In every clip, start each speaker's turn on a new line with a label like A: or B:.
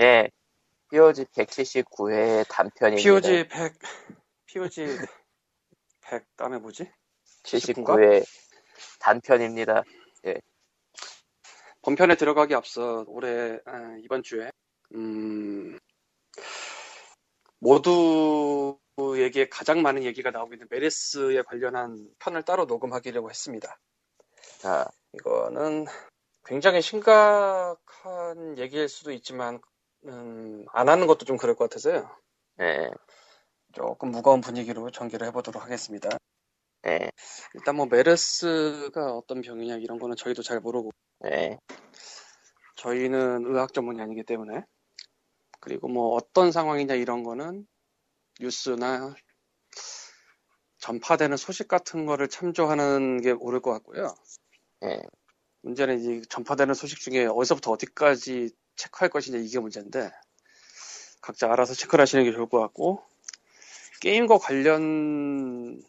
A: 예, POG 179회 단편입니다.
B: POG 100, POG 100 다음에 뭐지?
A: 79회 단편입니다.
B: 본편에 들어가기 앞서 올해 아, 이번 주에 음, 모두에게 가장 많은 얘기가 나오고 있는 메레스에 관련한 편을 따로 녹음하기로 했습니다.
A: 자,
B: 이거는 굉장히 심각한 얘기일 수도 있지만 음, 안 하는 것도 좀 그럴 것 같아서요.
A: 예,
B: 조금 무거운 분위기로 전개를 해보도록 하겠습니다.
A: 예,
B: 일단 뭐 메르스가 어떤 병이냐 이런 거는 저희도 잘 모르고
A: 예,
B: 저희는 의학 전문이 아니기 때문에 그리고 뭐 어떤 상황이냐 이런 거는 뉴스나 전파되는 소식 같은 거를 참조하는 게 옳을 것 같고요.
A: 예.
B: 문제는 이 전파되는 소식 중에 어디서부터 어디까지 체크할 것이냐 이게 문제인데 각자 알아서 체크를 하시는 게 좋을 것 같고 게임과 관련된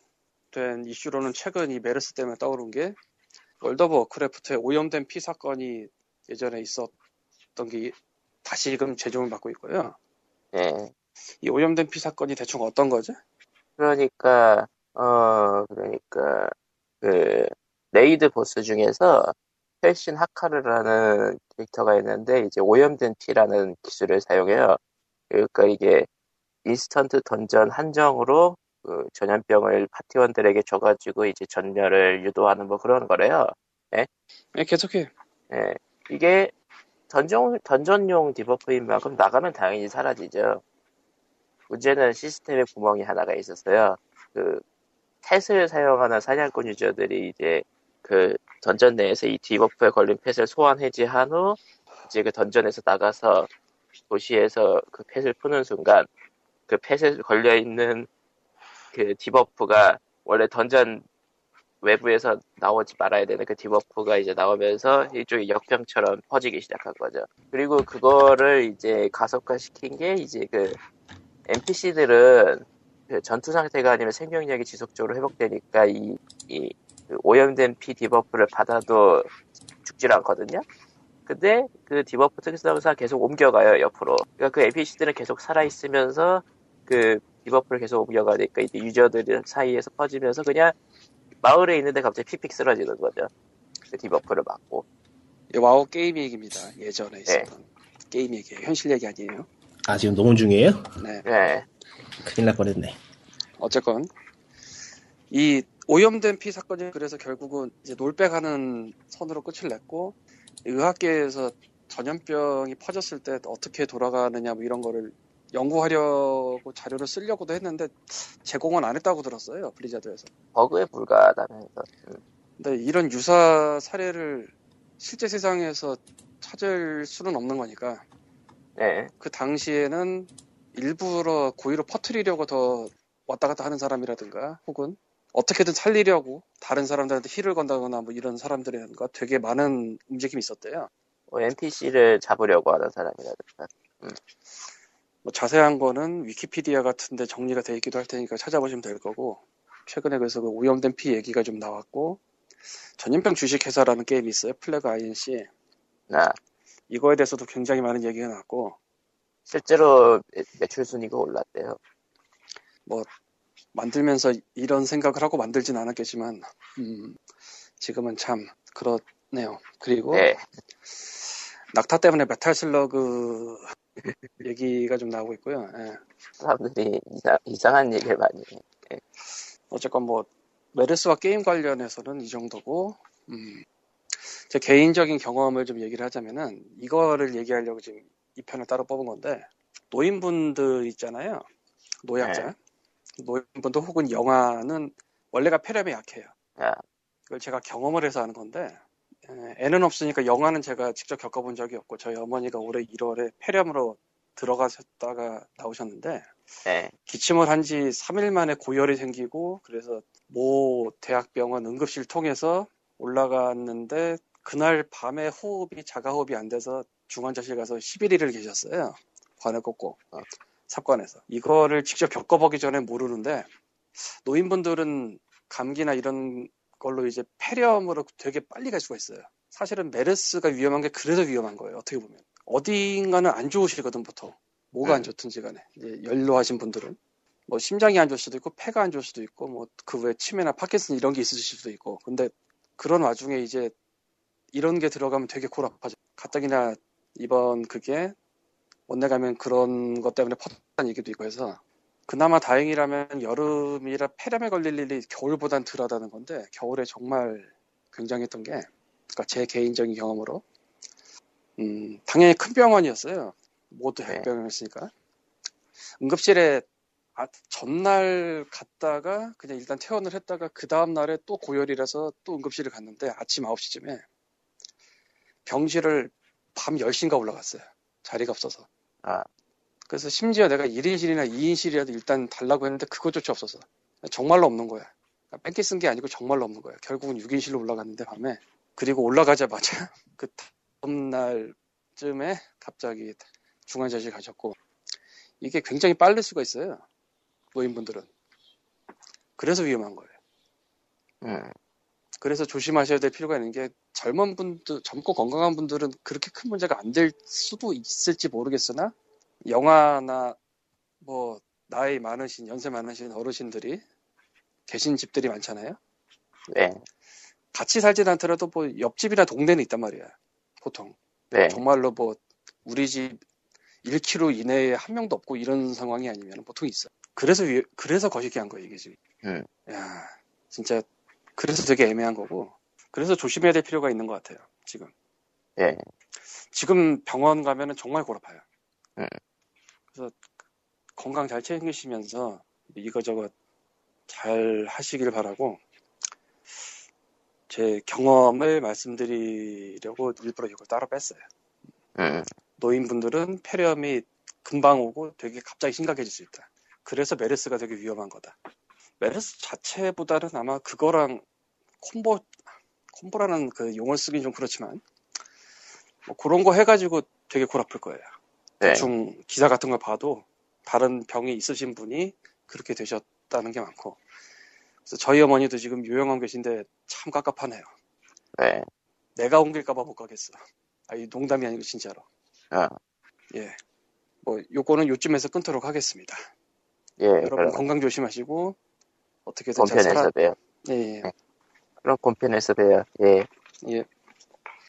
B: 이슈로는 최근 이 메르스 때문에 떠오른 게 World of Warcraft의 오염된 피 사건이 예전에 있었던 게 다시금 재조명을 받고 있고요.
A: 예.
B: 이 오염된 피 사건이 대충 어떤 거죠?
A: 그러니까, 어, 그러니까, 그, raid boss 중에서 혈신 하카르라는 캐릭터가 있는데, 이제 오염된 피라는 기술을 사용해요. 그러니까 이게 instant dungeon 한정으로 그 전염병을 파티원들에게 줘가지고 이제 전멸을 유도하는 뭐 그런 거래요.
B: 네, 계속해.
A: 예. 이게 dungeon, dungeon용 debuff인 만큼 나가면 당연히 사라지죠. 문제는 시스템에 구멍이 하나가 있었어요. 그, pet을 사용하는 사냥꾼 user들이 이제 그 던전 내에서 이 debuff에 걸린 pet을 소환 해제한 후 이제 그 dungeon에서 나가서 도시에서 그 pet을 푸는 순간 그 pet에 걸려 있는 그 debuff가 원래 던전 외부에서 나오지 말아야 되는 그 debuff가 이제 나오면서 일종의 역병처럼 퍼지기 시작한 거죠. 그리고 그거를 이제 가속화 시킨 게 이제 그 NPC들은 그 전투 상태가 아니면 생명력이 지속적으로 회복되니까 이, 이그 오염된 피 debuff를 받아도 죽질 않거든요. 근데 그 debuff 특성상 계속 옮겨가요 옆으로. 그러니까 그 NPC들은 계속 살아있으면서 그 debuff를 계속 옮겨가니까 이제 user들 사이에서 퍼지면서 그냥 마을에 있는데 갑자기 픽픽 쓰러지는 거죠. 그 debuff를 맞고.
B: 이 WoW 게임 얘기입니다. 예전에 있었던 게임 얘기예요. 현실 얘기 아니에요.
C: 아, 지금 녹음 중이에요?
B: 네.
A: 네.
C: 큰일 날 뻔했네.
B: 어쨌건 이 오염된 피 사건이 그래서 결국은 이제 rollback하는 선으로 끝을 냈고 의학계에서 전염병이 퍼졌을 때 어떻게 돌아가느냐 뭐 이런 거를 연구하려고 자료를 쓰려고도 했는데 제공은 안 했다고 들었어요 블리자드에서.
A: 버그에 불과하다면서. 음.
B: 근데 이런 유사 사례를 실제 세상에서 찾을 수는 없는 거니까
A: 네.
B: 그 당시에는 일부러 고의로 퍼뜨리려고 더 왔다 갔다 하는 사람이라든가 혹은 어떻게든 살리려고 다른 사람들한테 힐을 건다거나 뭐 이런 사람들이라든가 되게 많은 움직임이 있었대요.
A: 뭐 NPC를 잡으려고 하는 사람이라든가.
B: 뭐 자세한 거는 위키피디아 같은데 정리가 돼 있기도 할 테니까 찾아보시면 될 거고 최근에 그래서 그 오염된 피 얘기가 좀 나왔고 전염병 주식회사라는 게임이 있어요. 플래그 INC
A: 나
B: 이거에 대해서도 굉장히 많은 얘기가 나왔고
A: 실제로 매- 매출 순위가 올랐대요.
B: 만들면서 이런 생각을 하고 만들진 않았겠지만 음, 지금은 참 그렇네요. 그리고
A: 네.
B: 낙타 때문에 Metal Slug 얘기가 좀 나오고 있고요. 예.
A: 사람들이 이상, 이상 한 얘기를 많이 해.
B: 어쨌건 뭐 메르스와 게임 관련해서는 이 정도고 음, 제 개인적인 경험을 좀 얘기를 하자면은 이거를 얘기하려고 지금 이 편을 따로 뽑은 건데 노인분들 있잖아요. 노약자. 노인분들 혹은 영아는 원래가 폐렴에 약해요.
A: 야,
B: 그걸 제가 경험을 해서 하는 건데 에, 애는 없으니까 영아는 제가 직접 겪어본 적이 없고 저희 어머니가 올해 1월에 폐렴으로 들어가셨다가 나오셨는데
A: 네.
B: 기침을 한 지 3일 만에 고열이 생기고 그래서 모 대학병원 응급실 통해서 올라갔는데 그날 밤에 호흡이 자가 호흡이 안 돼서 중환자실 가서 11일을 계셨어요. 관을 꽂고 어, 삽관에서 이거를 직접 겪어보기 전에 모르는데 노인분들은 감기나 이런 걸로 이제 폐렴으로 되게 빨리 갈 수가 있어요. 사실은 메르스가 위험한 게 그래서 위험한 거예요. 어떻게 보면 어딘가는 안 좋으시거든 보통 뭐가 안
A: 음.
B: 좋든지 간에 이제 연로하신 분들은 뭐 심장이 안 좋을 수도 있고 폐가 안 좋을 수도 있고 뭐 그외 치매나 파킨슨 이런 게 있으실 수도 있고 근데 그런 와중에 이제 이런 게 들어가면 되게 골아파져 가뜩이나 이번 그게 원내 가면 그런 것 때문에 퍼졌다는 얘기도 있고 해서 그나마 다행이라면 여름이라 폐렴에 걸릴 일이 겨울보단 덜하다는 건데 겨울에 정말 굉장했던 게 그러니까 제 개인적인 경험으로 음, 당연히 큰 병원이었어요. 모두
A: 네.
B: 핵병원이었으니까. 응급실에 아, 전날 갔다가 그냥 일단 퇴원을 했다가 그 다음 날에 또 고열이라서 또 응급실을 갔는데 아침 9시쯤에 병실을 밤 10시인가 올라갔어요. 자리가 없어서.
A: 아.
B: 그래서 심지어 내가 1인실이나 2인실이라도 일단 달라고 했는데 그것조차 없어서. 정말로 없는 거야. 그러니까 뺑기 쓴 게 아니고 정말로 없는 거야. 결국은 6인실로 올라갔는데 밤에. 그리고 올라가자마자 그 다음 날쯤에 갑자기 중환자실 가셨고 이게 굉장히 빠를 수가 있어요. 노인분들은. 그래서 위험한 거예요.
A: 음,
B: 그래서 조심하셔야 될 필요가 있는 게 젊은 분들, 젊고 건강한 분들은 그렇게 큰 문제가 안 될 수도 있을지 모르겠으나 영화나 뭐 나이 많으신 연세 많으신 어르신들이 계신 집들이 많잖아요.
A: 네,
B: 같이 살진 않더라도 뭐 옆집이나 동네는 있단 말이야. 보통
A: 네,
B: 정말로 뭐 우리 집 1km 이내에 한 명도 없고 이런 상황이 아니면 보통 있어. 그래서 위- 그래서 거시기 한 거예요 이게 지금.
A: 음.
B: 야 진짜 그래서 되게 애매한 거고. 그래서 조심해야 될 필요가 있는 것 같아요 지금.
A: 네,
B: 지금 병원 가면은 정말 골아파요.
A: 음.
B: 그래서 건강 잘 챙기시면서 이거저거 잘 하시길 바라고 제 경험을 말씀드리려고 일부러 이걸 따로 뺐어요.
A: 음,
B: 노인분들은 폐렴이 금방 오고 되게 갑자기 심각해질 수 있다. 그래서 메르스가 되게 위험한 거다. 메르스 자체보다는 아마 그거랑 콤보, 콤보라는 그 용어를 쓰긴 좀 그렇지만, 뭐 그런 거 해가지고 되게 골아플 거예요.
A: 네,
B: 대충 기사 같은 걸 봐도 다른 병이 있으신 분이 그렇게 되셨다는 게 많고. 그래서 저희 어머니도 지금 요양원 계신데 참 깝깝하네요.
A: 네,
B: 내가 옮길까봐 못 가겠어. 아, 이 농담이 아니고 진짜로.
A: 아,
B: 예. 뭐, 요거는 요쯤에서 끊도록 하겠습니다.
A: 예,
B: 여러분
A: 그럼
B: 건강 조심하시고, 어떻게든 잘 살아. 예, 예.
A: 그 럼 본편에서 봬요. 예.
B: 예.